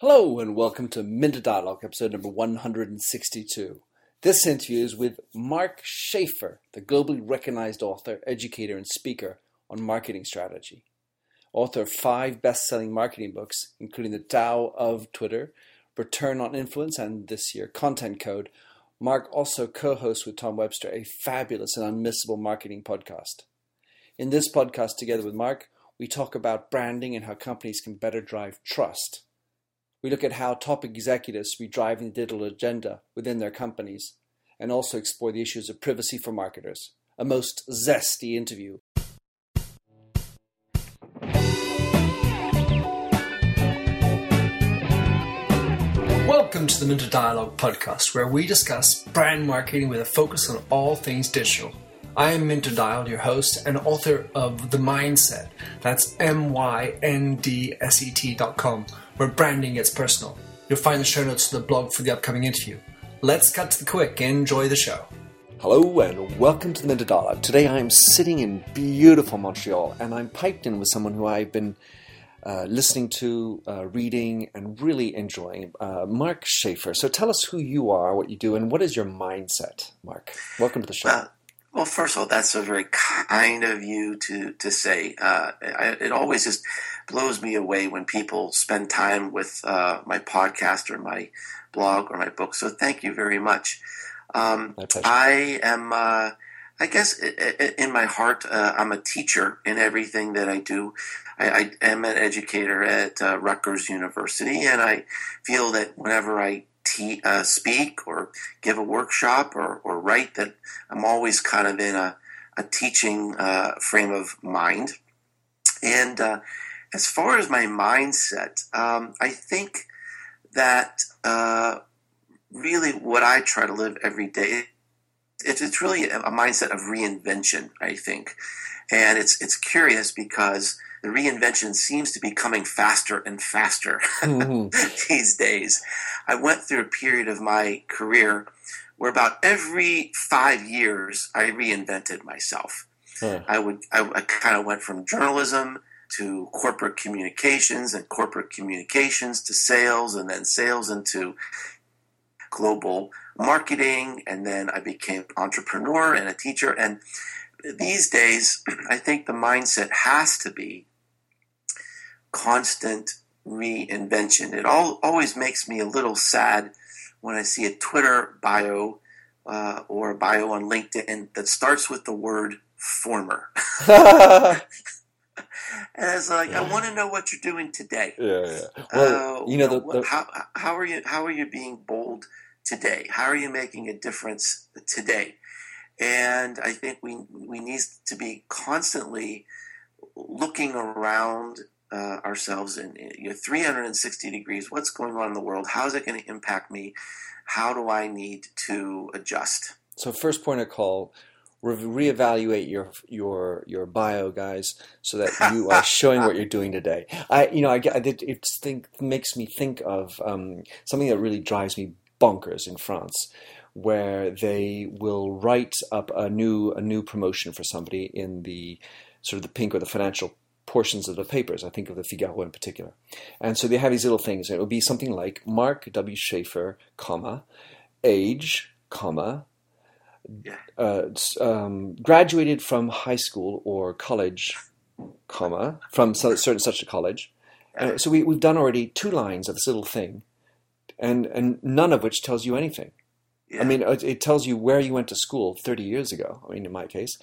Hello and welcome to Minter Dialogue, episode number 162. This interview is with Mark Schaefer, the globally recognized author, educator, and speaker on marketing strategy. Author of five best selling marketing books, including The Tao of Twitter, Return on Influence, and this year, Content Code, Mark also co hosts with Tom Webster a fabulous and unmissable marketing podcast. In this podcast, together with Mark, we talk about branding and how companies can better drive trust. We look at how top executives be driving the digital agenda within their companies and also explore the issues of privacy for marketers. A most zesty interview. Welcome to the Minter Dialogue podcast, where we discuss brand marketing with a focus on all things digital. I am Minter Dial, your host and author of The Myndset. That's M Y N D S E T dot com, where branding gets personal. You'll find the show notes to the blog for the upcoming interview. Let's cut to the quick and enjoy the show. Hello and welcome to the Minter Dialogue. Today I'm sitting in beautiful Montreal and I'm piped in with someone who I've been uh, listening to, uh, reading, and really enjoying, uh, Mark Schaefer. So tell us who you are, what you do, and what is your mindset, Mark? Welcome to the show. Well, well, first of all, that's so very kind of you to to say. Uh, I, it always just blows me away when people spend time with uh, my podcast or my blog or my book. So thank you very much. Um, I am, uh, I guess, in my heart, uh, I'm a teacher in everything that I do. I, I am an educator at uh, Rutgers University, and I feel that whenever I te- uh, speak or give a workshop or, or write, that I'm always kind of in a, a teaching uh, frame of mind. And uh, as far as my mindset, um, I think that uh, really what I try to live every day. It's, it's really a mindset of reinvention, I think, and it's it's curious because the reinvention seems to be coming faster and faster Mhm. these days. I went through a period of my career where about every five years I reinvented myself. I would I, I kind of went from journalism to corporate communications and corporate communications to sales and then sales into global marketing and then I became an entrepreneur and a teacher and these days I think the mindset has to be constant reinvention. It all always makes me a little sad when I see a Twitter bio uh, or a bio on LinkedIn that starts with the word former. And it's like, I want to know what you're doing today. yeah. Well, Uh, you know, the, the, how how are you how are you being bold today? How are you making a difference today? And I think we we need to be constantly looking around uh, ourselves in, in you know, 360 degrees. What's going on in the world? How is it going to impact me? How do I need to adjust? so first point of call, re- reevaluate your your your bio, guys, so that you are showing what you're doing today. I, you know, I, I did, it think makes me think of um, something that really drives me bonkers in France, where they will write up a new a new promotion for somebody in the sort of the pink or the financial portions of the papers. I think of the Figaro in particular, and so they have these little things. It would be something like Mark W. Schaefer, comma, age, comma, uh, um, graduated from high school or college, comma, from certain such a college. Uh, so we, we've done already two lines of this little thing, and and none of which tells you anything. Yeah. I mean, it, it tells you where you went to school 30 years ago. I mean, in my case.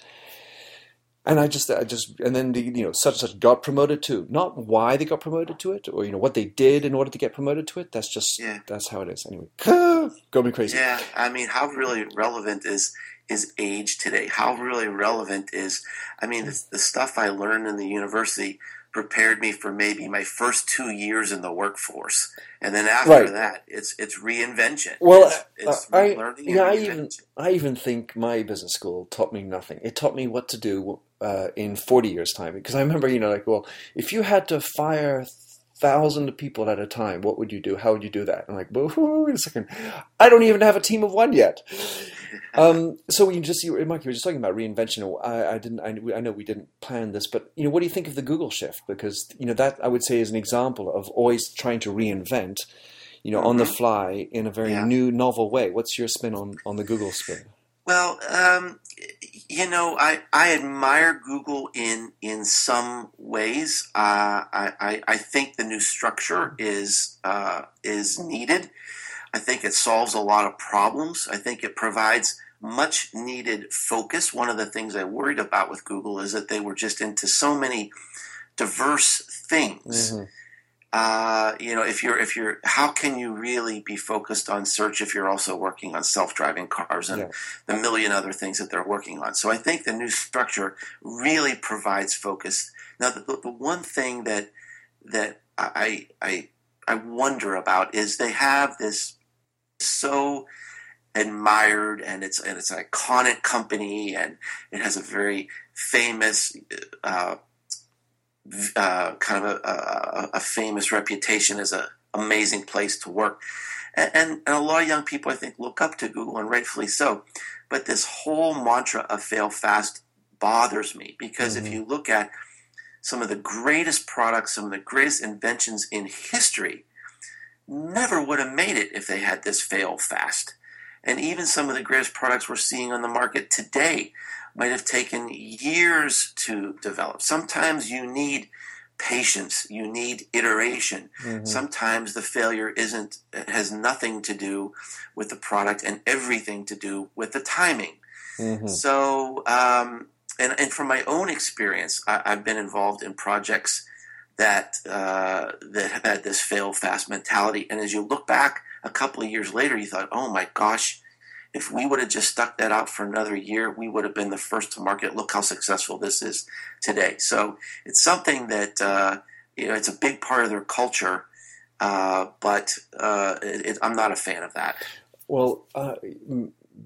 And I just, I just, and then the, you know, such and such got promoted to. Not why they got promoted to it, or you know what they did in order to get promoted to it. That's just, Yeah. that's how it is. Anyway, go me crazy. Yeah, I mean, how really relevant is is age today? How really relevant is? I mean, hmm. the, the stuff I learned in the university prepared me for maybe my first two years in the workforce, and then after Right. that, it's it's reinvention. Well, it's, it's uh, I- learning yeah, I and even-. I even think my business school taught me nothing. It taught me what to do uh, in 40 years' time. Because I remember, you know, like, well, if you had to fire thousand people at a time, what would you do? How would you do that? I'm like, wait a second. I don't even have a team of one yet. Um, so you just, you, Mike, you were just talking about reinvention. I, I didn't, I, I, know we didn't plan this, but you know, what do you think of the Google shift? Because you know that I would say is an example of always trying to reinvent, you know, mm-hmm. on the mm-hmm. fly in a very yeah. new, novel way. What's your spin on on the Google spin? Well, um, you know, I, I admire Google in in some ways. Uh, I, I think the new structure is uh, is needed. I think it solves a lot of problems. I think it provides much needed focus. One of the things I worried about with Google is that they were just into so many diverse things. Mm-hmm uh, you know, if you're if you're, how can you really be focused on search if you're also working on self-driving cars and yeah. the million other things that they're working on? So I think the new structure really provides focus. Now, the, the one thing that that I I I wonder about is they have this so admired and it's and it's an iconic company and it has a very famous uh, uh, kind of a, a, a, famous reputation as an amazing place to work. And, and, and, a lot of young people, I think, look up to Google, and rightfully so. But this whole mantra of fail fast bothers me because mm-hmm. if you look at some of the greatest products, some of the greatest inventions in history, never would have made it if they had this fail fast. And even some of the greatest products we're seeing on the market today might have taken years to develop. Sometimes you need patience, you need iteration. Mm-hmm. Sometimes the failure isn't has nothing to do with the product and everything to do with the timing. Mm-hmm. So, um, and and from my own experience, I, have been involved in projects that uh, that have had this fail fast mentality. And as you look back a couple of years later, you thought, oh my gosh, if we would have just stuck that out for another year, we would have been the first to market. Look how successful this is today. So it's something that uh, you know it's a big part of their culture, uh, but uh, it, I'm not a fan of that. Well, uh,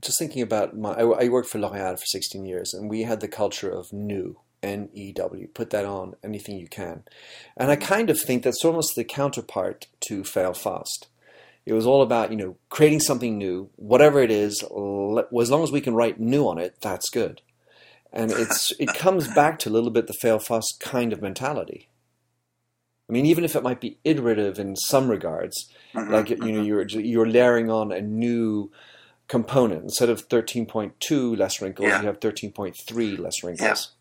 just thinking about my, I, I worked for L'Oreal for 16 years, and we had the culture of new. N E W. Put that on anything you can. And I kind of think that's almost the counterpart to fail fast. It was all about, you know, creating something new, whatever it is, as long as we can write new on it, that's good. And it's it comes back to a little bit the fail fast kind of mentality. I mean, even if it might be iterative in some regards, mm-hmm, like you know, mm-hmm. you're you're layering on a new component instead of thirteen point two less wrinkles, yeah. you have thirteen point three less wrinkles. Yeah.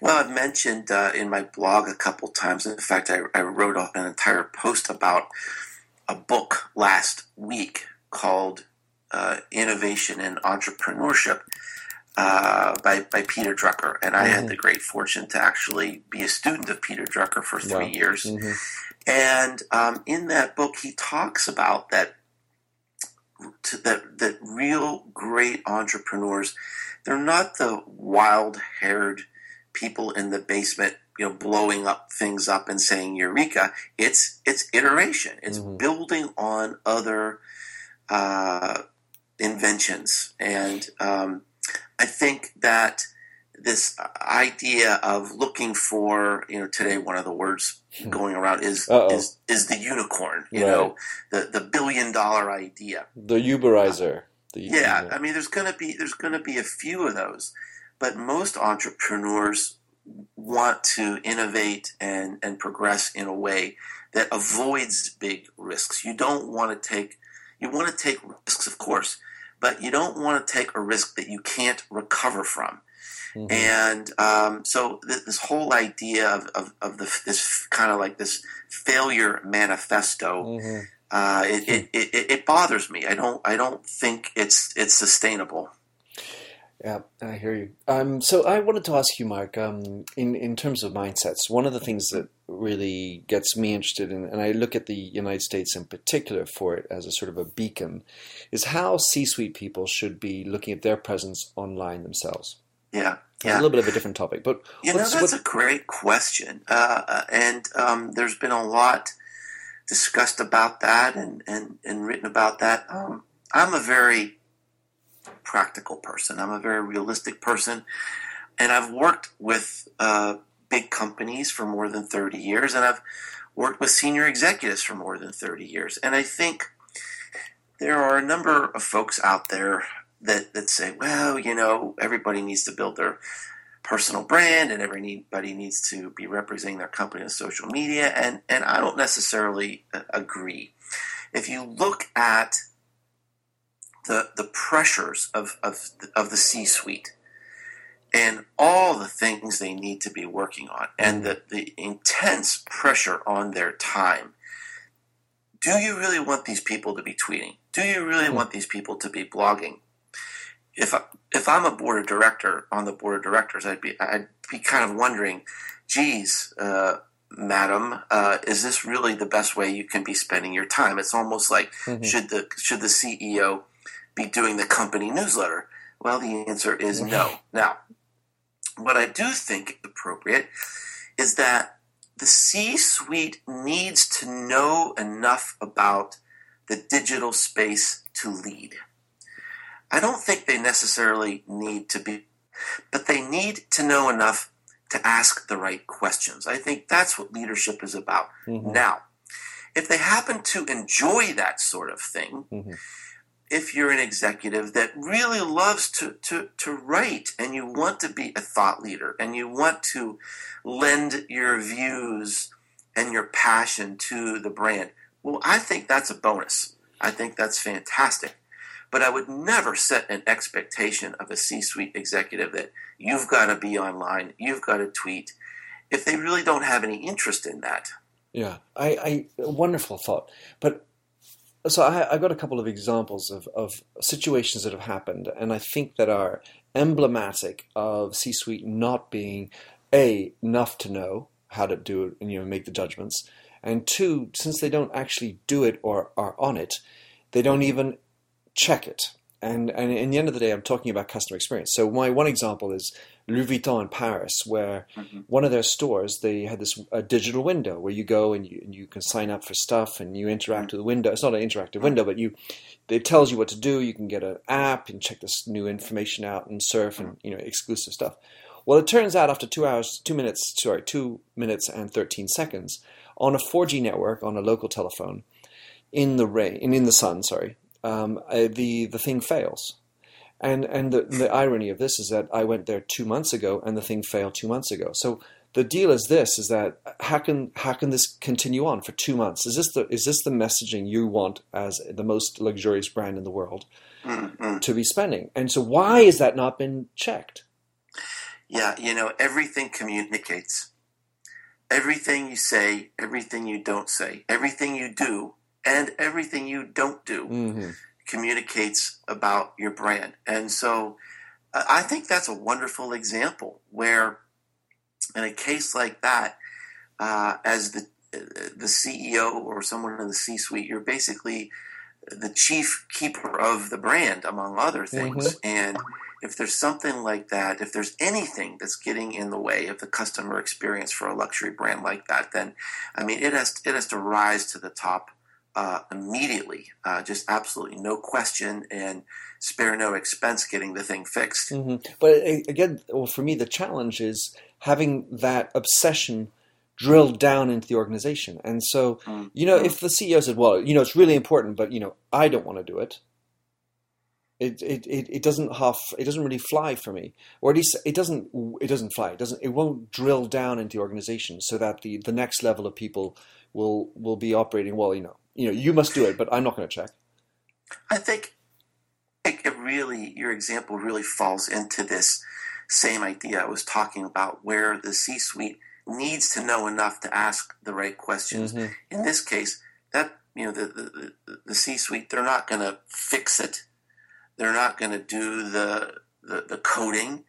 Well, I've mentioned uh, in my blog a couple times. In fact, I, I wrote an entire post about a book last week called uh, Innovation and Entrepreneurship uh, by, by Peter Drucker. And I mm-hmm. had the great fortune to actually be a student of Peter Drucker for three wow. years. Mm-hmm. And um, in that book, he talks about that, that, that real great entrepreneurs, they're not the wild haired people in the basement you know blowing up things up and saying eureka. It's it's iteration. It's mm-hmm. building on other uh, inventions. And um, i think that this idea of looking for you know today one of the words hmm. going around is is is the unicorn you right. know the the billion dollar idea. The uberizer. The, yeah i mean there's gonna be there's gonna be a few of those but most entrepreneurs want to innovate and, and progress in a way that avoids big risks. You don't want to take you want to take risks, of course, but you don't want to take a risk that you can't recover from. Mm-hmm. And um, so th- this whole idea of, of, of the, this kind of like this failure manifesto, mm-hmm. uh, it, it, it, it bothers me. I don't I don't think it's it's sustainable. Yeah, I hear you. Um, so I wanted to ask you, Mark, um, in in terms of mindsets, one of the things that really gets me interested in, and I look at the United States in particular for it as a sort of a beacon, is how C-suite people should be looking at their presence online themselves. Yeah, yeah. a little bit of a different topic, but you know that's what... a great question, uh, uh, and um, there's been a lot discussed about that and and, and written about that. Um, I'm a very practical person. I'm a very realistic person, and I've worked with uh, big companies for more than 30 years, and I've worked with senior executives for more than 30 years. And I think there are a number of folks out there that that say, well, you know, everybody needs to build their personal brand and everybody needs to be representing their company on social media and and I don't necessarily uh, agree. If you look at the the pressures of of of the C-suite and all the things they need to be working on and the, the intense pressure on their time. Do you really want these people to be tweeting? Do you really want these people to be blogging? If I, if I'm a board of director on the board of directors, I'd be I'd be kind of wondering, geez, uh, madam, uh, is this really the best way you can be spending your time? It's almost like mm-hmm. should the should the CEO be doing the company newsletter? Well, the answer is no. Now, what I do think appropriate is that the C-suite needs to know enough about the digital space to lead. I don't think they necessarily need to be, but they need to know enough to ask the right questions. I think that's what leadership is about. Mm-hmm. Now, if they happen to enjoy that sort of thing, mm-hmm. If you're an executive that really loves to, to, to write and you want to be a thought leader and you want to lend your views and your passion to the brand, well, I think that's a bonus. I think that's fantastic. But I would never set an expectation of a C suite executive that you've got to be online, you've got to tweet, if they really don't have any interest in that. Yeah, I, I wonderful thought. But so I, I got a couple of examples of, of situations that have happened, and I think that are emblematic of C suite not being a enough to know how to do it and you know make the judgments, and two, since they don't actually do it or are on it, they don't even check it. And, and in the end of the day, I'm talking about customer experience. So my one example is Louis Vuitton in Paris, where mm-hmm. one of their stores they had this a digital window where you go and you, and you can sign up for stuff and you interact mm-hmm. with the window. It's not an interactive mm-hmm. window, but you it tells you what to do. You can get an app and check this new information out and surf and you know exclusive stuff. Well, it turns out after two hours, two minutes, sorry, two minutes and thirteen seconds on a 4G network on a local telephone in the rain, in the sun, sorry, um, uh, the the thing fails. And and the, the irony of this is that I went there two months ago, and the thing failed two months ago. So the deal is this: is that how can how can this continue on for two months? Is this the is this the messaging you want as the most luxurious brand in the world mm-hmm. to be spending? And so why has that not been checked? Yeah, you know everything communicates. Everything you say, everything you don't say, everything you do and everything you don't do mm-hmm. Communicates about your brand. And so uh, I think that's a wonderful example where, in a case like that, uh, as the the CEO or someone in the C-suite, you're basically the chief keeper of the brand, among other things. Mm-hmm. And if there's something like that, if there's anything that's getting in the way of the customer experience for a luxury brand like that, then I mean, it has it has to rise to the top uh, immediately, uh, just absolutely no question, and spare no expense getting the thing fixed. Mm-hmm. But again, well, for me, the challenge is having that obsession drilled down into the organization. And so, mm-hmm. you know, if the CEO said, "Well, you know, it's really important, but you know, I don't want to do it," it it, it, it doesn't half it doesn't really fly for me, or at least it doesn't it doesn't fly. It doesn't it won't drill down into the organization so that the the next level of people will will be operating well. You know, you know, you must do it, but I'm not going to check. I think it really, your example really falls into this same idea I was talking about, where the C-suite needs to know enough to ask the right questions. Mm-hmm. In this case, that you know, the the, the C-suite, they're not going to fix it. They're not going to do the, the the coding,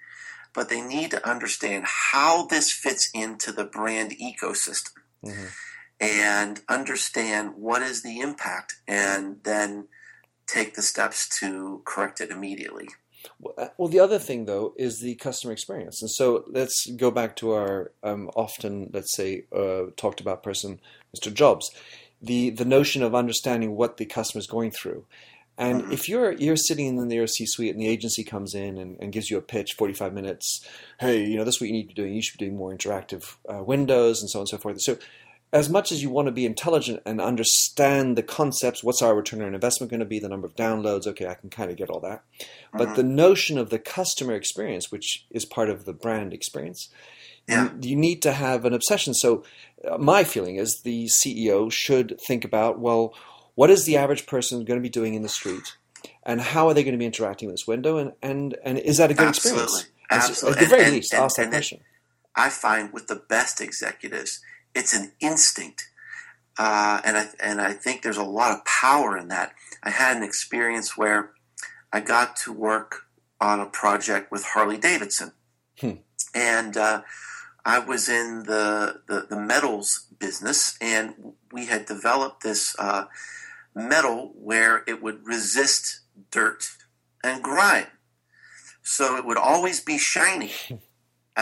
but they need to understand how this fits into the brand ecosystem. Mm-hmm and understand what is the impact and then take the steps to correct it immediately. Uh, well, the other thing, though, is the customer experience. And so let's go back to our um, often, let's say, uh, talked about person, Mr. Jobs. The, the notion of understanding what the customer is going through. And mm-hmm. if you're you're sitting in the C-suite and the agency comes in and, and, gives you a pitch, 45 minutes, hey, you know, this is what you need to be doing. You should be doing more interactive uh, windows and so on and so forth. So as much as you want to be intelligent and understand the concepts, what's our return on investment going to be, the number of downloads, okay, I can kind of get all that. But Mhm. the notion of the customer experience, which is part of the brand experience, Yeah. you, you need to have an obsession. So, uh, my feeling is the CEO should think about well, what is the average person going to be doing in the street? And how are they going to be interacting with this window? And, and, and is that a good Absolutely. experience? As- Absolutely. At the very And- least, and- ask that question. I find with the best executives, it's an instinct, uh, and I and I think there's a lot of power in that. I had an experience where I got to work on a project with Harley Davidson, Hmm. and uh, I was in the, the the metals business, and we had developed this uh, metal where it would resist dirt and grime, so it would always be shiny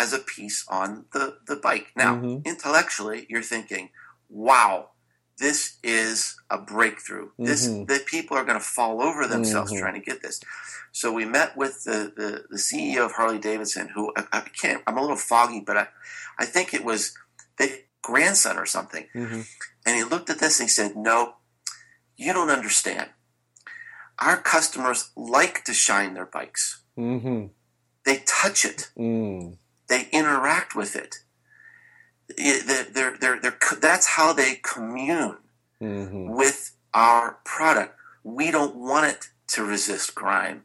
as a piece on the, the bike. Now, Mhm. intellectually, you're thinking, wow, this is a breakthrough. This Mhm. the people are going to fall over themselves Mhm. trying to get this. So we met with the, the, the CEO of Harley Davidson, who I, I can't, I'm a little foggy, but I, I think it was the grandson or something. hmm And he looked at this and he said, No, you don't understand. Our customers like to shine their bikes. hmm They touch it. Mm. They interact with it. They're, they're, they're, that's how they commune hmm with our product. We don't want it to resist grime.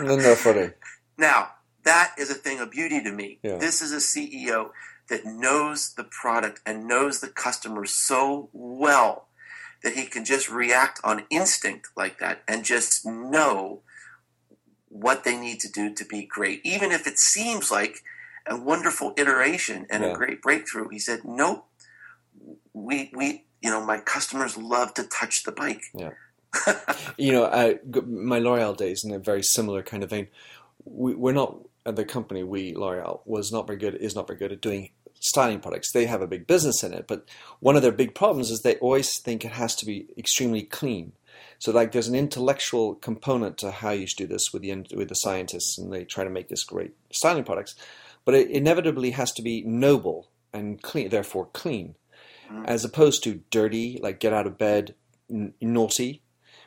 No, no, funny. now, that is a thing of beauty to me. Yeah. This is a CEO that knows the product and knows the customer so well that he can just react on instinct like that and just know what they need to do to be great. Even if it seems like a wonderful iteration and Yeah. a great breakthrough, he said, Nope. We we you know, my customers love to touch the bike. Yeah. You know, I, my L'Oreal days in a very similar kind of vein. We, we're not uh, the company. We L'Oreal was not very good. Is not very good at doing styling products. They have a big business in it, but one of their big problems is they always think it has to be extremely clean. So, like, there's an intellectual component to how you should do this with the with the scientists, and they try to make this great styling products. But it inevitably has to be noble and clean, therefore clean, Mm. as opposed to dirty, like get out of bed, n- naughty,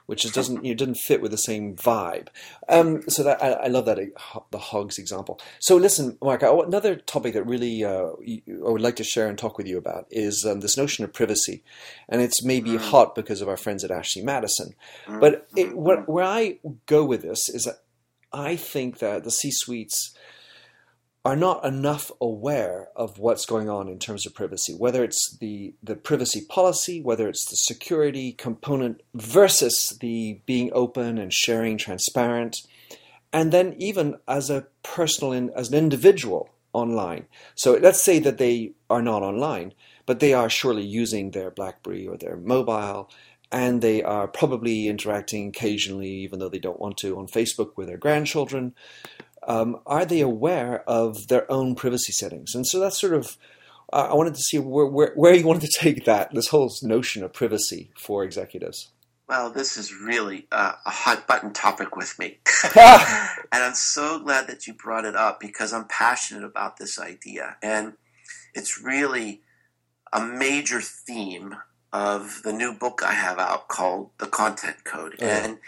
which just doesn't it doesn't fit with the same vibe. Um, so that I, I love that uh, the hogs example. So listen, Mark, I, another topic that really uh, I would like to share and talk with you about is um, this notion of privacy, and it's maybe Mm. hot because of our friends at Ashley Madison. Mm, But mm, it, where, where I go with this is that I think that the C suites are not enough aware of what's going on in terms of privacy, whether it's the, the privacy policy, whether it's the security component versus the being open and sharing, transparent, and then even as a personal, in, as an individual online. So let's say that they are not online, but they are surely using their BlackBerry or their mobile, and they are probably interacting occasionally, even though they don't want to, on Facebook with their grandchildren. Um, are they aware of their own privacy settings? And so that's sort of, uh, I wanted to see where, where, where you wanted to take that, this whole notion of privacy for executives. Well, this is really uh, a hot button topic with me. And I'm so glad that you brought it up because I'm passionate about this idea. And it's really a major theme of the new book I have out called The Content Code. Yeah. And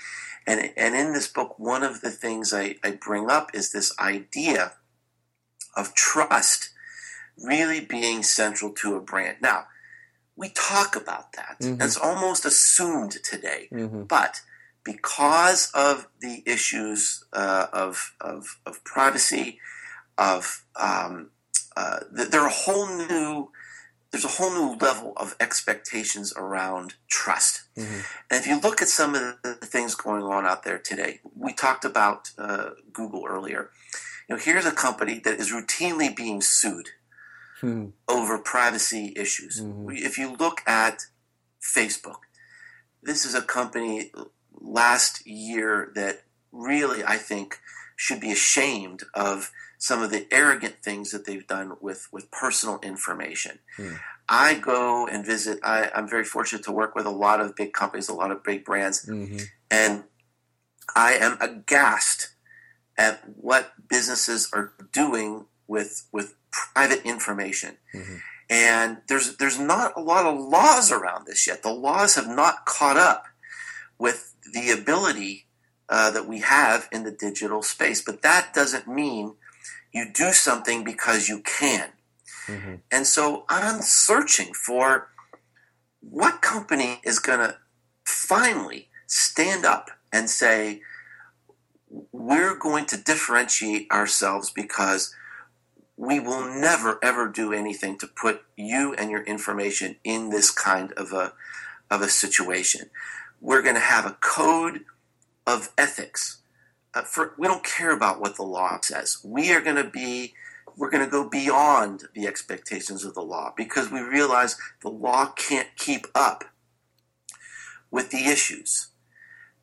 and and in this book, one of the things I, I bring up is this idea of trust really being central to a brand. Now, we talk about that. Mhm. It's almost assumed today. hmm But because of the issues uh, of, of, of privacy, of um, uh, th- there are whole new there's a whole new level of expectations around trust. hmm And if you look at some of the things going on out there today, we talked about uh, Google earlier. You know, here's a company that is routinely being sued hmm over privacy issues. Mhm. If you look at Facebook, this is a company last year that really, I think, should be ashamed of some of the arrogant things that they've done with, with personal information. Hmm. I go and visit, I, I'm very fortunate to work with a lot of big companies, a lot of big brands, hmm and I am aghast at what businesses are doing with with private information. Mhm. And there's there's not a lot of laws around this yet. The laws have not caught up with the ability uh, that we have in the digital space. But that doesn't mean you do something because you can. Mm-hmm. And so I'm searching for what company is going to finally stand up and say, we're going to differentiate ourselves because we will never ever do anything to put you and your information in this kind of a of a situation. We're going to have a code of ethics. Uh, for we don't care about what the law says. We are going to be we're going to go beyond the expectations of the law because we realize the law can't keep up with the issues.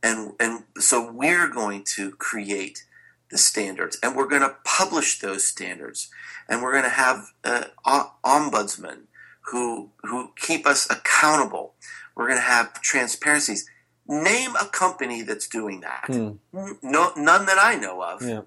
And, and so we're going to create the standards and we're going to publish those standards and we're going to have uh, ombudsmen who, who keep us accountable. We're going to have transparencies. Name a company that's doing that. Hmm. No, none that I know of. Yeah.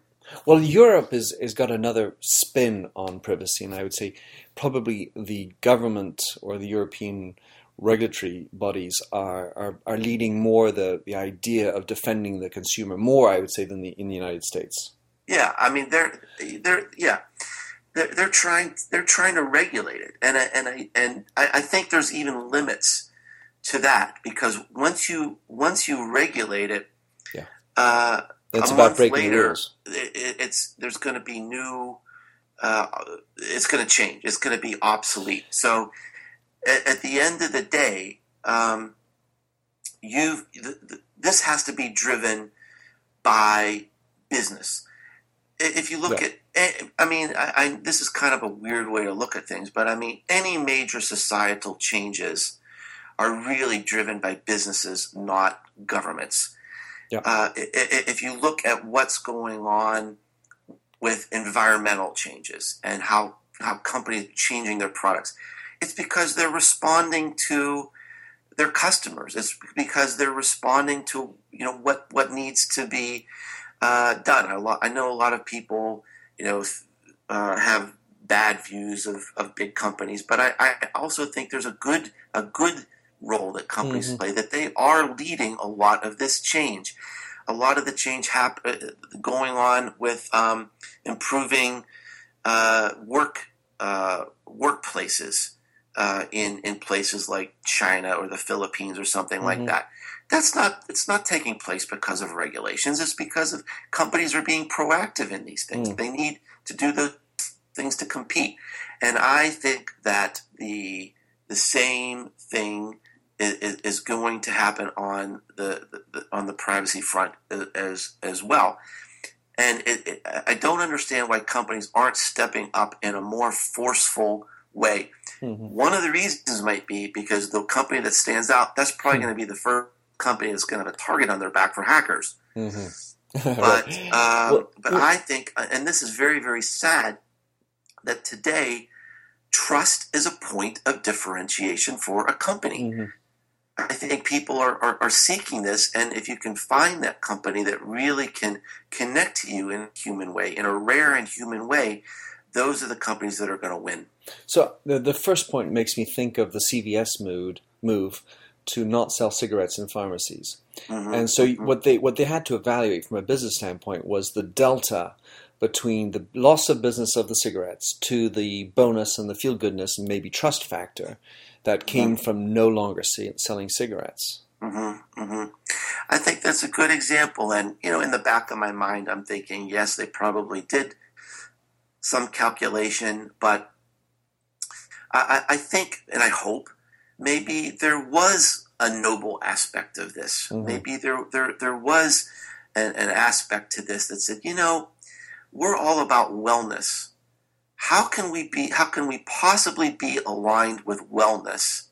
Well, Europe is has got another spin on privacy, and I would say probably the government or the European regulatory bodies are, are, are leading more the, the idea of defending the consumer more, I would say, than the, in the United States. Yeah, I mean they're they're yeah they're, they're trying they're trying to regulate it, and I, and I and I, I think there's even limits to that because once you once you regulate it, yeah, uh, it's about breaking later, rules. It, it's there's going to be new. Uh, it's going to change. It's going to be obsolete. So at, at the end of the day, um, you this has to be driven by business. If you look at, eh, I mean, I, I, this is kind of a weird way to look at things, but I mean, any major societal changes are really driven by businesses, not governments. Yeah. Uh, if you look at what's going on with environmental changes and how how companies are changing their products, it's because they're responding to their customers. It's because they're responding to you know what what needs to be uh, done. A lot, I know a lot of people you know uh, have bad views of, of big companies, but I, I also think there's a good a good role that companies mm-hmm. play that they are leading a lot of this change. A lot of the change hap- uh, going on with um, improving uh, work uh, workplaces uh, in in places like China or the Philippines or something mm-hmm. like that. That's not it's not taking place because of regulations. It's because of companies are being proactive in these things. Mm. They need to do the things to compete, and I think that the the same thing is, is going to happen on the, the, on the privacy front as as well. And it, it, I don't understand why companies aren't stepping up in a more forceful way. Mm-hmm. One of the reasons might be because the company that stands out, that's probably mm-hmm. going to be the first company that's going to have a target on their back for hackers. Mm-hmm. but uh, well, but well, I think, and this is very very sad, that today trust is a point of differentiation for a company. I think people are, are, are, seeking this, and if you can find that company that really can connect to you in a human way, in a rare and human way, those are the companies that are going to win. So the, the first point makes me think of the CVS mood, move to not sell cigarettes in pharmacies. Mm-hmm. And so mm-hmm. what they what they had to evaluate from a business standpoint was the delta between the loss of business of the cigarettes to the bonus and the feel goodness and maybe trust factor that came mm-hmm. from no longer see, selling cigarettes. Mm-hmm, mm-hmm. I think that's a good example. And, you know, in the back of my mind, I'm thinking, yes, they probably did some calculation, but I, I think, and I hope, maybe there was a noble aspect of this. Mm-hmm. Maybe there, there, there was an, an aspect to this that said, you know, we're all about wellness how can we be how can we possibly be aligned with wellness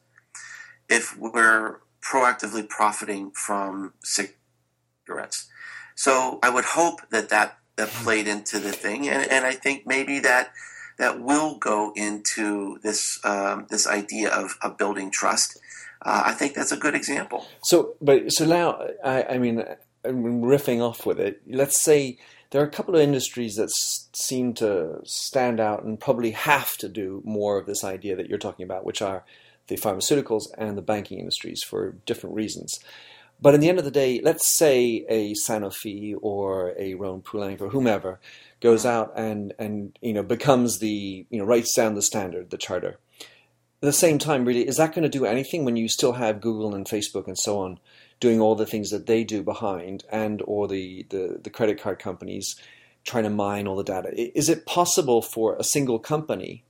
if we're proactively profiting from cigarettes? So i would hope that that, that played into the thing and, and i think maybe that that will go into this um, this idea of, of building trust. Uh, i think that's a good example. So but so now i, I mean I'm riffing off with it. Let's say there are a couple of industries that s- seem to stand out and probably have to do more of this idea that you're talking about, which are the pharmaceuticals and the banking industries for different reasons. But in the end of the day, let's say a Sanofi or a Rhône-Poulenc or whomever goes out and, and you know becomes the you know writes down the standard, the charter. At the same time, really, is that going to do anything when you still have Google and Facebook and so on doing all the things that they do behind, and or the, the, the credit card companies trying to mine all the data? Is it possible for a single company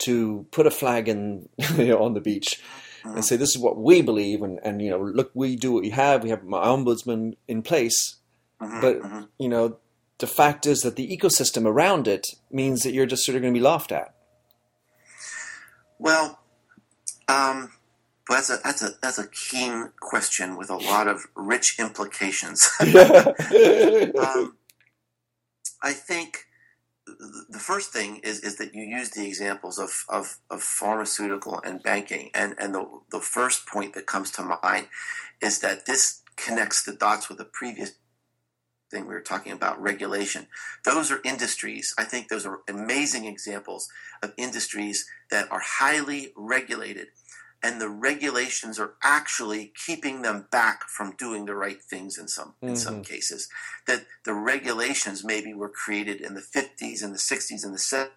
to put a flag in on the beach and say this is what we believe, and, and you know look, we do what we have. We have my ombudsman in place, but you know the fact is that the ecosystem around it means that you're just sort of going to be laughed at. Well, um, that's a that's a that's a keen question with a lot of rich implications. um, I think the first thing is, is that you use the examples of, of, of pharmaceutical and banking. And, and the, the first point that comes to mind is that this connects the dots with the previous thing we were talking about regulation. Those are industries, I think those are amazing examples of industries that are highly regulated. And the regulations are actually keeping them back from doing the right things in some in some cases that the regulations maybe were created in the 50s and the 60s and the 70s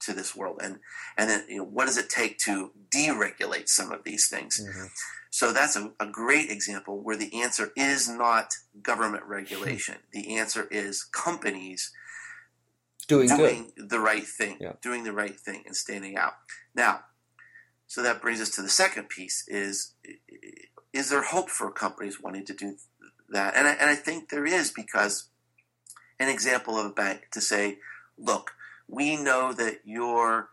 to this world and and then you know what does it take to deregulate some of these things Mhm. so that's a, a great example where the answer is not government regulation the answer is companies Doing, doing the right thing, Yeah. doing the right thing, and standing out. Now, so that brings us to the second piece: is is there hope for companies wanting to do that? And I, and I think there is because an example of a bank to say, look, we know that your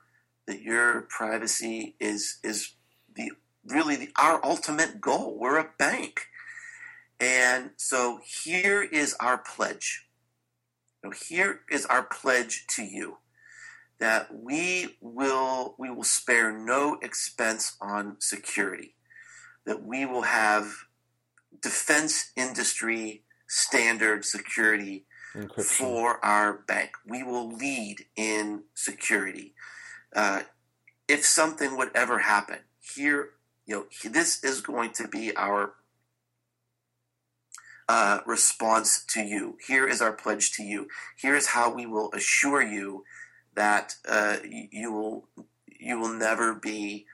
that your privacy is is the really the, our ultimate goal. We're a bank, and so here is our pledge. Now, here is our pledge to you that we will we will spare no expense on security. That we will have defense industry standard security Encryption. for our bank. We will lead in security. Uh, if something would ever happen, here, you know, this is going to be our uh, response to you. Here is our pledge to you. Here is how we will assure you that uh, you will you will never be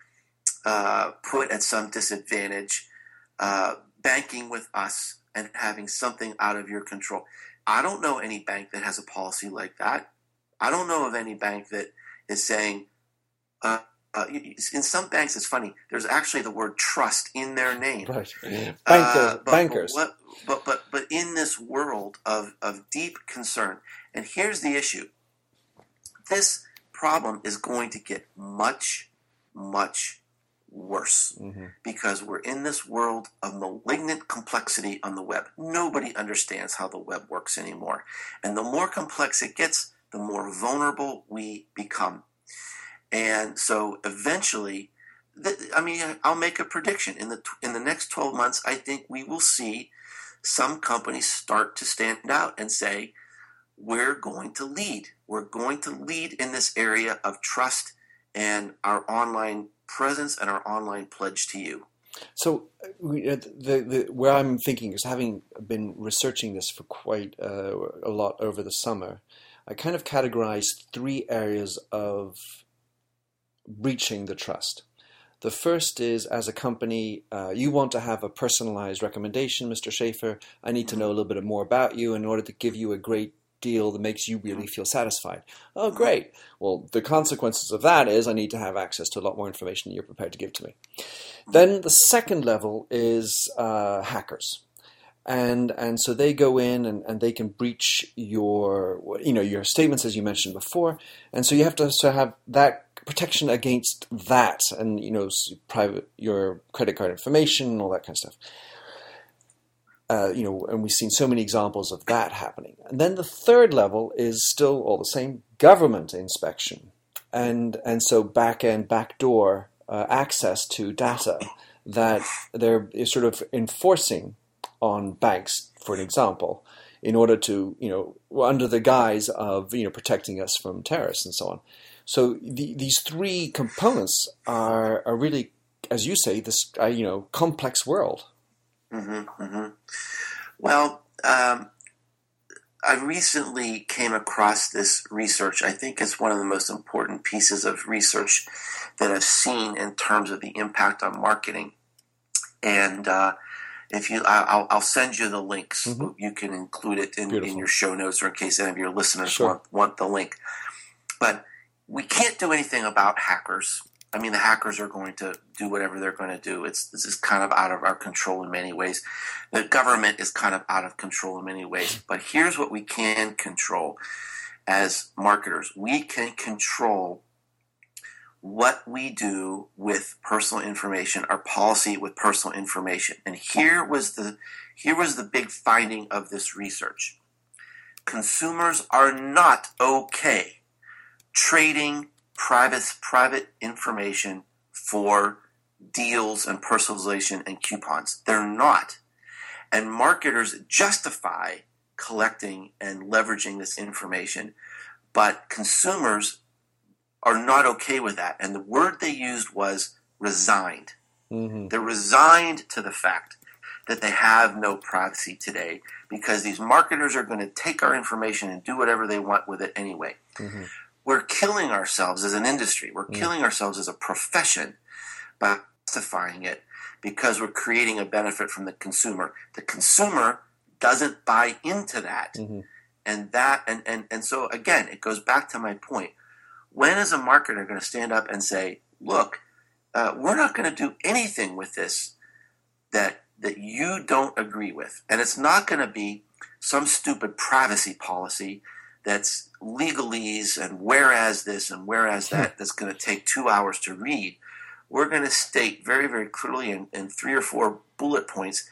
uh, put at some disadvantage uh, banking with us and having something out of your control. I don't know any bank that has a policy like that. I don't know of any bank that is saying, uh, uh, in some banks, it's funny, there's actually the word trust in their name. Right. Bankers. Uh, but, bankers. But, but, but, but in this world of, of deep concern, and here's the issue this problem is going to get much, much worse Mhm. because we're in this world of malignant complexity on the web. Nobody understands how the web works anymore. And the more complex it gets, the more vulnerable we become. And so eventually, I mean, I'll make a prediction. In the, in the next 12 months, I think we will see some companies start to stand out and say, we're going to lead. We're going to lead in this area of trust and our online presence and our online pledge to you. So, uh, the, the, where I'm thinking is having been researching this for quite uh, a lot over the summer, I kind of categorized three areas of breaching the trust. The first is as a company, uh, you want to have a personalized recommendation, Mr. Schaefer. I need to know a little bit more about you in order to give you a great deal that makes you really feel satisfied. Oh, great. Well, the consequences of that is I need to have access to a lot more information than you're prepared to give to me. Then the second level is uh, hackers. And and so they go in and, and they can breach your you know your statements as you mentioned before, and so you have to so have that protection against that and you know private your credit card information and all that kind of stuff. Uh, you know, and we've seen so many examples of that happening. And then the third level is still all the same government inspection, and and so back end backdoor uh, access to data that they're sort of enforcing on banks, for an example. in order to, you know, under the guise of, you know, protecting us from terrorists and so on. So the, these three components are, are really, as you say, this, uh, you know, complex world. Mm-hmm, mm-hmm. Well, um, I recently came across this research. I think it's one of the most important pieces of research that I've seen in terms of the impact on marketing. And uh, if you, I'll, I'll, send you the links. Mm-hmm. You can include it in, in, your show notes, or in case any of your listeners sure. want, want the link. But we can't do anything about hackers. I mean, the hackers are going to do whatever they're going to do. It's this is kind of out of our control in many ways. The government is kind of out of control in many ways. But here's what we can control as marketers: we can control what we do with personal information, our policy with personal information. And here was the here was the big finding of this research. Consumers are not okay trading private private information for deals and personalization and coupons. They're not. And marketers justify collecting and leveraging this information, but consumers are not okay with that. And the word they used was resigned. Mm-hmm. They're resigned to the fact that they have no privacy today because these marketers are going to take our information and do whatever they want with it anyway. Mm-hmm we're killing ourselves as an industry. We're mm. killing ourselves as a profession by justifying it because we're creating a benefit from the consumer. The consumer doesn't buy into that. Mm-hmm. And that and, and and so again, it goes back to my point. When is a marketer going to stand up and say, "Look, uh, we're not going to do anything with this that that you don't agree with," and it's not going to be some stupid privacy policy that's legalese and whereas this and whereas that that's going to take two hours to read. We're going to state very, very clearly in, in three or four bullet points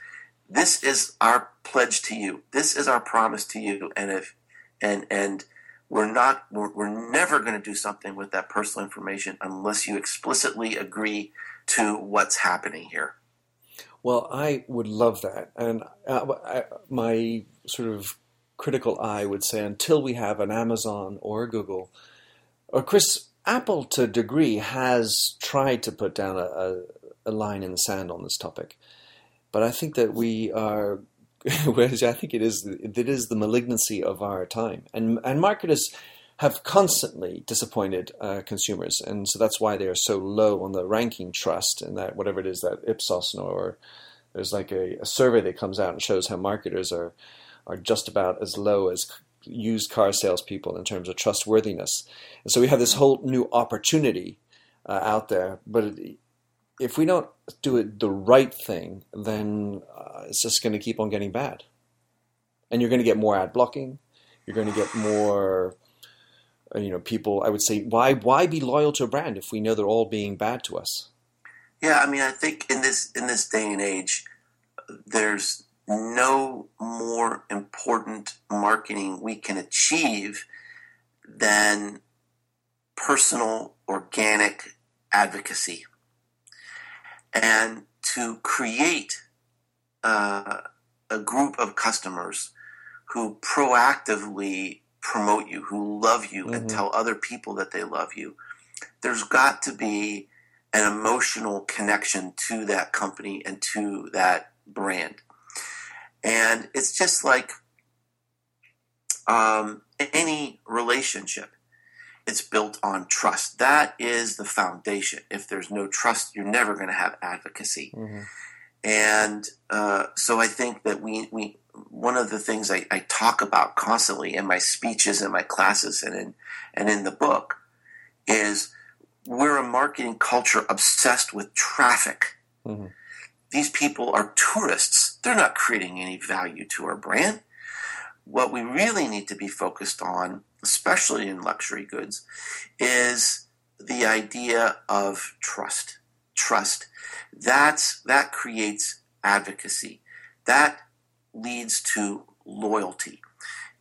this is our pledge to you. This is our promise to you. And if and and we're not we're, we're never going to do something with that personal information unless you explicitly agree to what's happening here. Well, I would love that, and uh, I, my sort of critical eye would say until we have an Amazon or a Google, or Chris, Apple to a degree has tried to put down a, a, a line in the sand on this topic. But I think that we are, whereas I think it is, it is the malignancy of our time. And, and marketers have constantly disappointed uh, consumers. And so that's why they are so low on the ranking trust and that whatever it is that Ipsos or there's like a, a survey that comes out and shows how marketers are are just about as low as used car salespeople in terms of trustworthiness. And so we have this whole new opportunity uh, out there. But if we don't do it the right thing, then uh, it's just going to keep on getting bad. And you're going to get more ad blocking. You're going to get more, uh, you know, people. I would say, why why be loyal to a brand if we know they're all being bad to us? Yeah, I mean, I think in this in this day and age, there's no more important marketing we can achieve than personal, organic advocacy. And to create uh, a group of customers who proactively promote you, who love you, mm-hmm. and tell other people that they love you, there's got to be an emotional connection to that company and to that brand. And it's just like um, any relationship, it's built on trust. That is the foundation. If there's no trust, you're never going to have advocacy. Mm-hmm. And uh, so I think that we, we one of the things I, I, talk about constantly in my speeches and my classes and in and in the book is we're a marketing culture obsessed with traffic. Mm-hmm. These people are tourists. They're not creating any value to our brand. What we really need to be focused on, especially in luxury goods, is the idea of trust. Trust. That's, that creates advocacy. That leads to loyalty.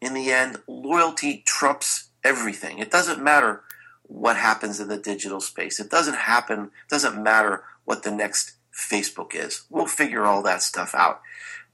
In the end, loyalty trumps everything. It doesn't matter what happens in the digital space. It doesn't happen, doesn't matter what the next Facebook is. We'll figure all that stuff out.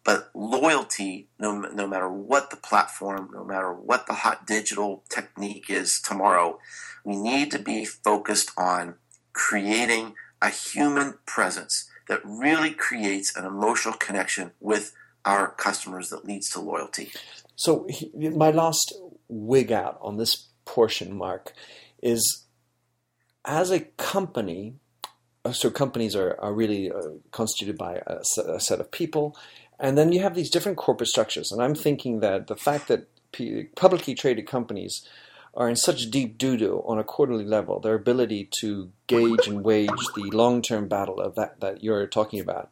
But loyalty, no, no matter what the platform, no matter what the hot digital technique is tomorrow, we need to be focused on creating a human presence that really creates an emotional connection with our customers that leads to loyalty. So, my last wig out on this portion, Mark, is as a company, so companies are, are really uh, constituted by a, a, set of people, and then you have these different corporate structures. And I'm thinking that the fact that p- publicly traded companies are in such deep doo doo on a quarterly level, their ability to gauge and wage the long term battle of that, that you're talking about,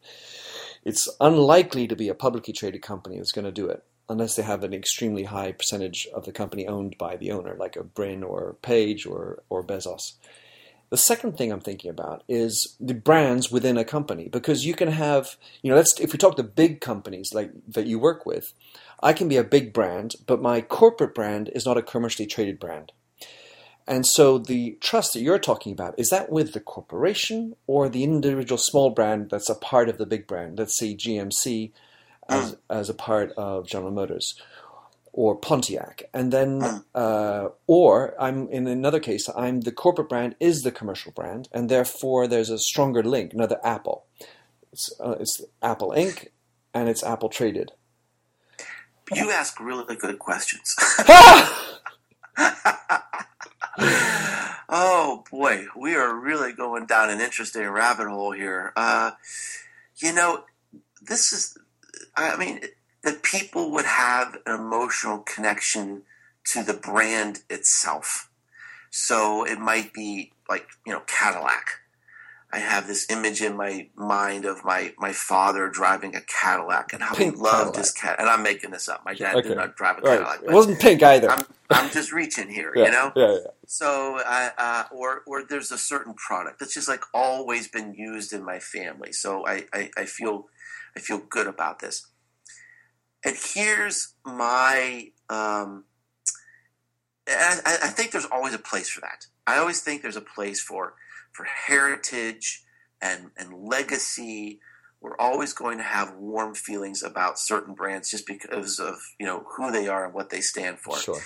it's unlikely to be a publicly traded company that's going to do it unless they have an extremely high percentage of the company owned by the owner, like a Brin or Page or, or Bezos. The second thing I'm thinking about is the brands within a company because you can have, you know, let's if we talk to big companies like that you work with, I can be a big brand, but my corporate brand is not a commercially traded brand. And so the trust that you're talking about is that with the corporation or the individual small brand that's a part of the big brand, let's say GMC as, mm. as a part of General Motors or Pontiac, and then uh, or I'm in another case I'm the corporate brand is the commercial brand, and therefore there's a stronger link. Another Apple, it's, uh, it's Apple Inc. and it's Apple traded. You ask really good questions. oh boy, we are really going down an interesting rabbit hole here. Uh, you know, this is, I mean that people would have an emotional connection to the brand itself. So it might be like, you know, Cadillac. I have this image in my mind of my, my father driving a Cadillac and how pink he loved Cadillac. his cat. And I'm making this up. My dad okay. did not drive a Cadillac. It wasn't pink either. I'm, I'm just reaching here, yeah. you know. Yeah, yeah. So, uh, uh, or or there's a certain product that's just like always been used in my family. So I, I, I feel I feel good about this. And here's my, um, I, I think there's always a place for that. I always think there's a place for for heritage and and legacy. We're always going to have warm feelings about certain brands just because of you know who they are and what they stand for. Sure.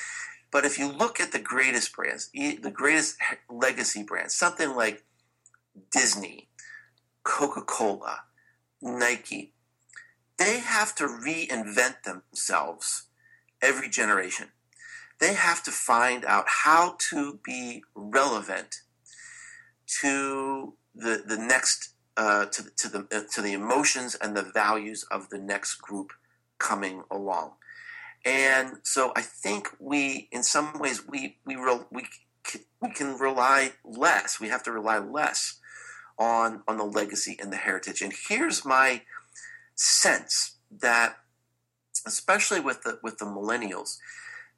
But if you look at the greatest brands, the greatest legacy brands, something like Disney, Coca Cola, Nike, they have to reinvent themselves every generation. They have to find out how to be relevant to the the next uh, to to the uh, to the emotions and the values of the next group coming along. And so I think we, in some ways, we we re- we we can rely less. We have to rely less on on the legacy and the heritage. And here's my sense that, especially with the with the millennials,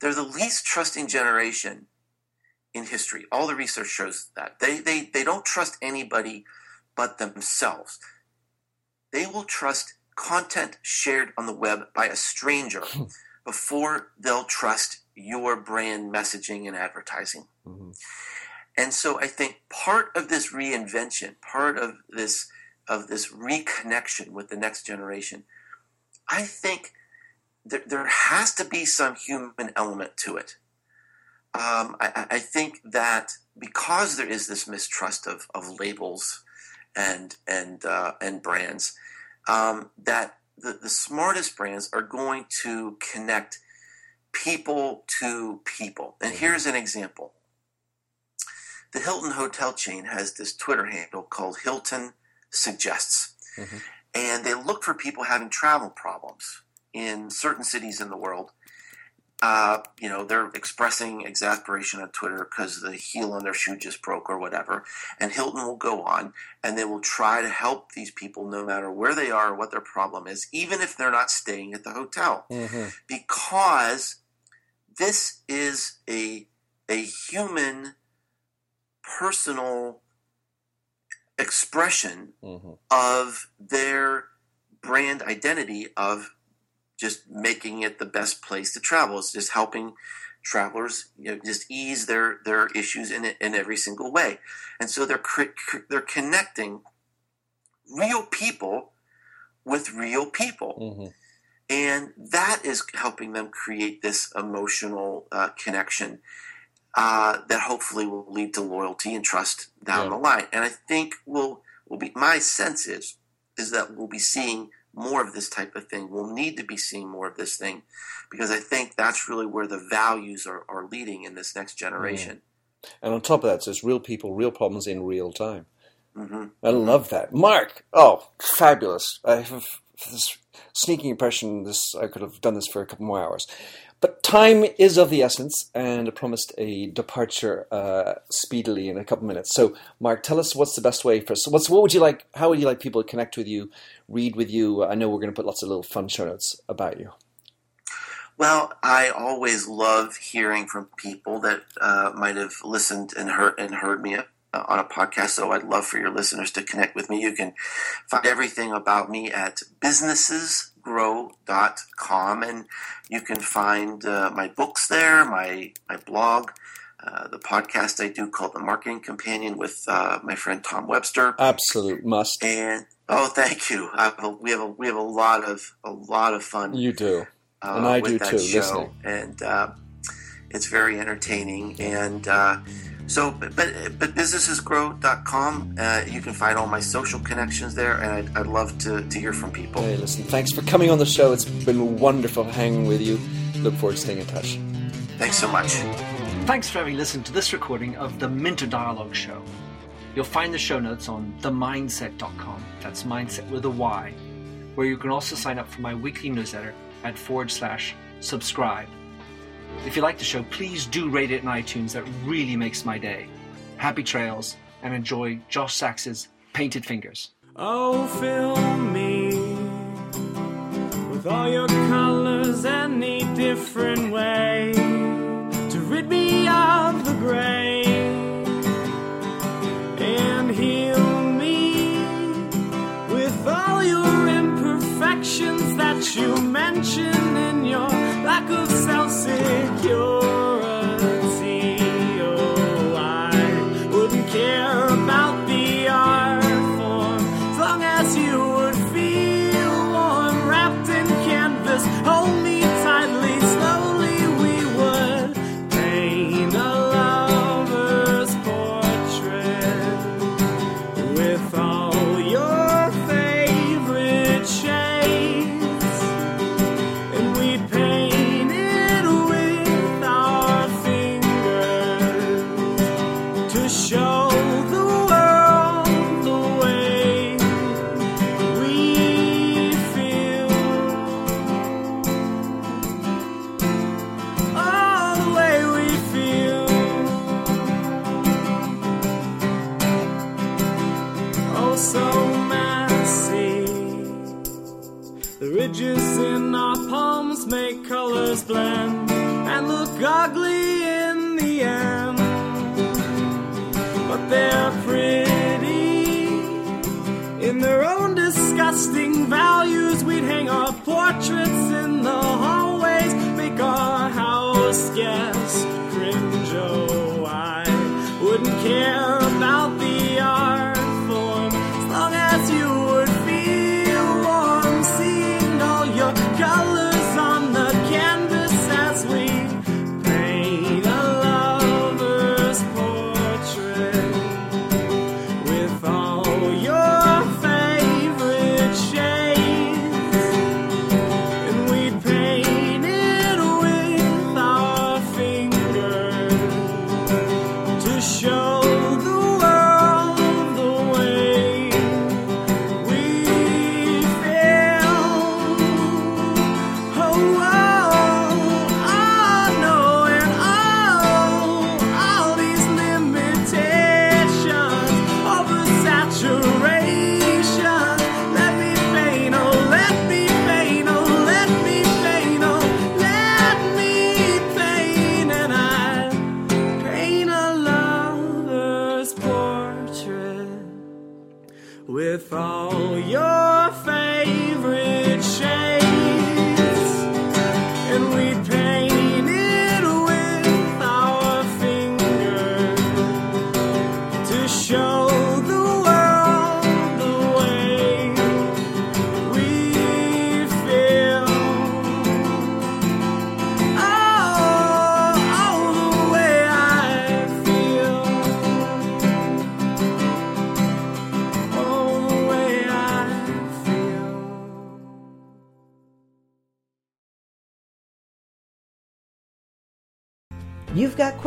they're the least trusting generation in history. All the research shows that they they they don't trust anybody but themselves. They will trust content shared on the web by a stranger hmm. before they'll trust your brand messaging and advertising. Mm-hmm. And so I think part of this reinvention, part of this of this reconnection with the next generation, I think there, there has to be some human element to it. Um, I, I, think that because there is this mistrust of, of labels and and uh, and brands, um, that the, the smartest brands are going to connect people to people. And mm-hmm. here's an example. The Hilton hotel chain has this Twitter handle called Hilton suggests. Mm-hmm. And they look for people having travel problems in certain cities in the world. Uh, you know, they're expressing exasperation on Twitter because the heel on their shoe just broke or whatever. And Hilton will go on and they will try to help these people no matter where they are or what their problem is, even if they're not staying at the hotel. Mm-hmm. Because this is a, a human, personal expression mm-hmm. of their brand identity of just making it the best place to travel. It's just helping travelers you know, just ease their, their issues in, in every single way. And so they're, they're connecting real people with real people. Mm-hmm. And that is helping them create this emotional uh, connection uh, that hopefully will lead to loyalty and trust down Yeah. the line. And I think we'll, will be, my sense is, is that we'll be seeing more of this type of thing. We'll need to be seeing more of this thing because I think that's really where the values are, are leading in this next generation. And on top of that, so it's real people, real problems in real time. hmm I love that. Mark, oh, fabulous. I have this sneaking impression this I could have done this for a couple more hours. But time is of the essence, and I promised a departure uh, speedily in a couple minutes. So, Mark, tell us what's the best way for. So, what's what would you like? How would you like people to connect with you, read with you? I know we're going to put lots of little fun show notes about you. Well, I always love hearing from people that uh, might have listened and heard and heard me uh, on a podcast. So I'd love for your listeners to connect with me. You can find everything about me at businessesgrow.com, and you can find uh, my books there, my my blog. Uh, the podcast I do called The Marketing Companion with uh, my friend Tom Webster. Absolute must. And oh, thank you. I, we have a we have a lot of a lot of fun You do. uh, And I do that too, show, listening. and uh, it's very entertaining. And uh, so, but but, but businessesgrow.com, uh, you can find all my social connections there, and I'd, I'd love to, to hear from people. Hey, listen, thanks for coming on the show. It's been wonderful hanging with you. Look forward to staying in touch. Thanks so much. Thanks for having listened to this recording of the Minter Dialogue Show. You'll find the show notes on themindset.com. That's mindset with a Y, where you can also sign up for my weekly newsletter at forward slash subscribe. If you like the show, please do rate it in iTunes. That really makes my day. Happy trails and enjoy Josh Sachs's Painted Fingers. Oh, fill me with all your colors any different way to rid me of the gray and heal me with all your imperfections that you mention in your lack of self security. In our palms make colors blend and look ugly in the end. But they're pretty in their own disgusting values. We'd hang our portraits in the hallways, make our house guest with all your favorite shades.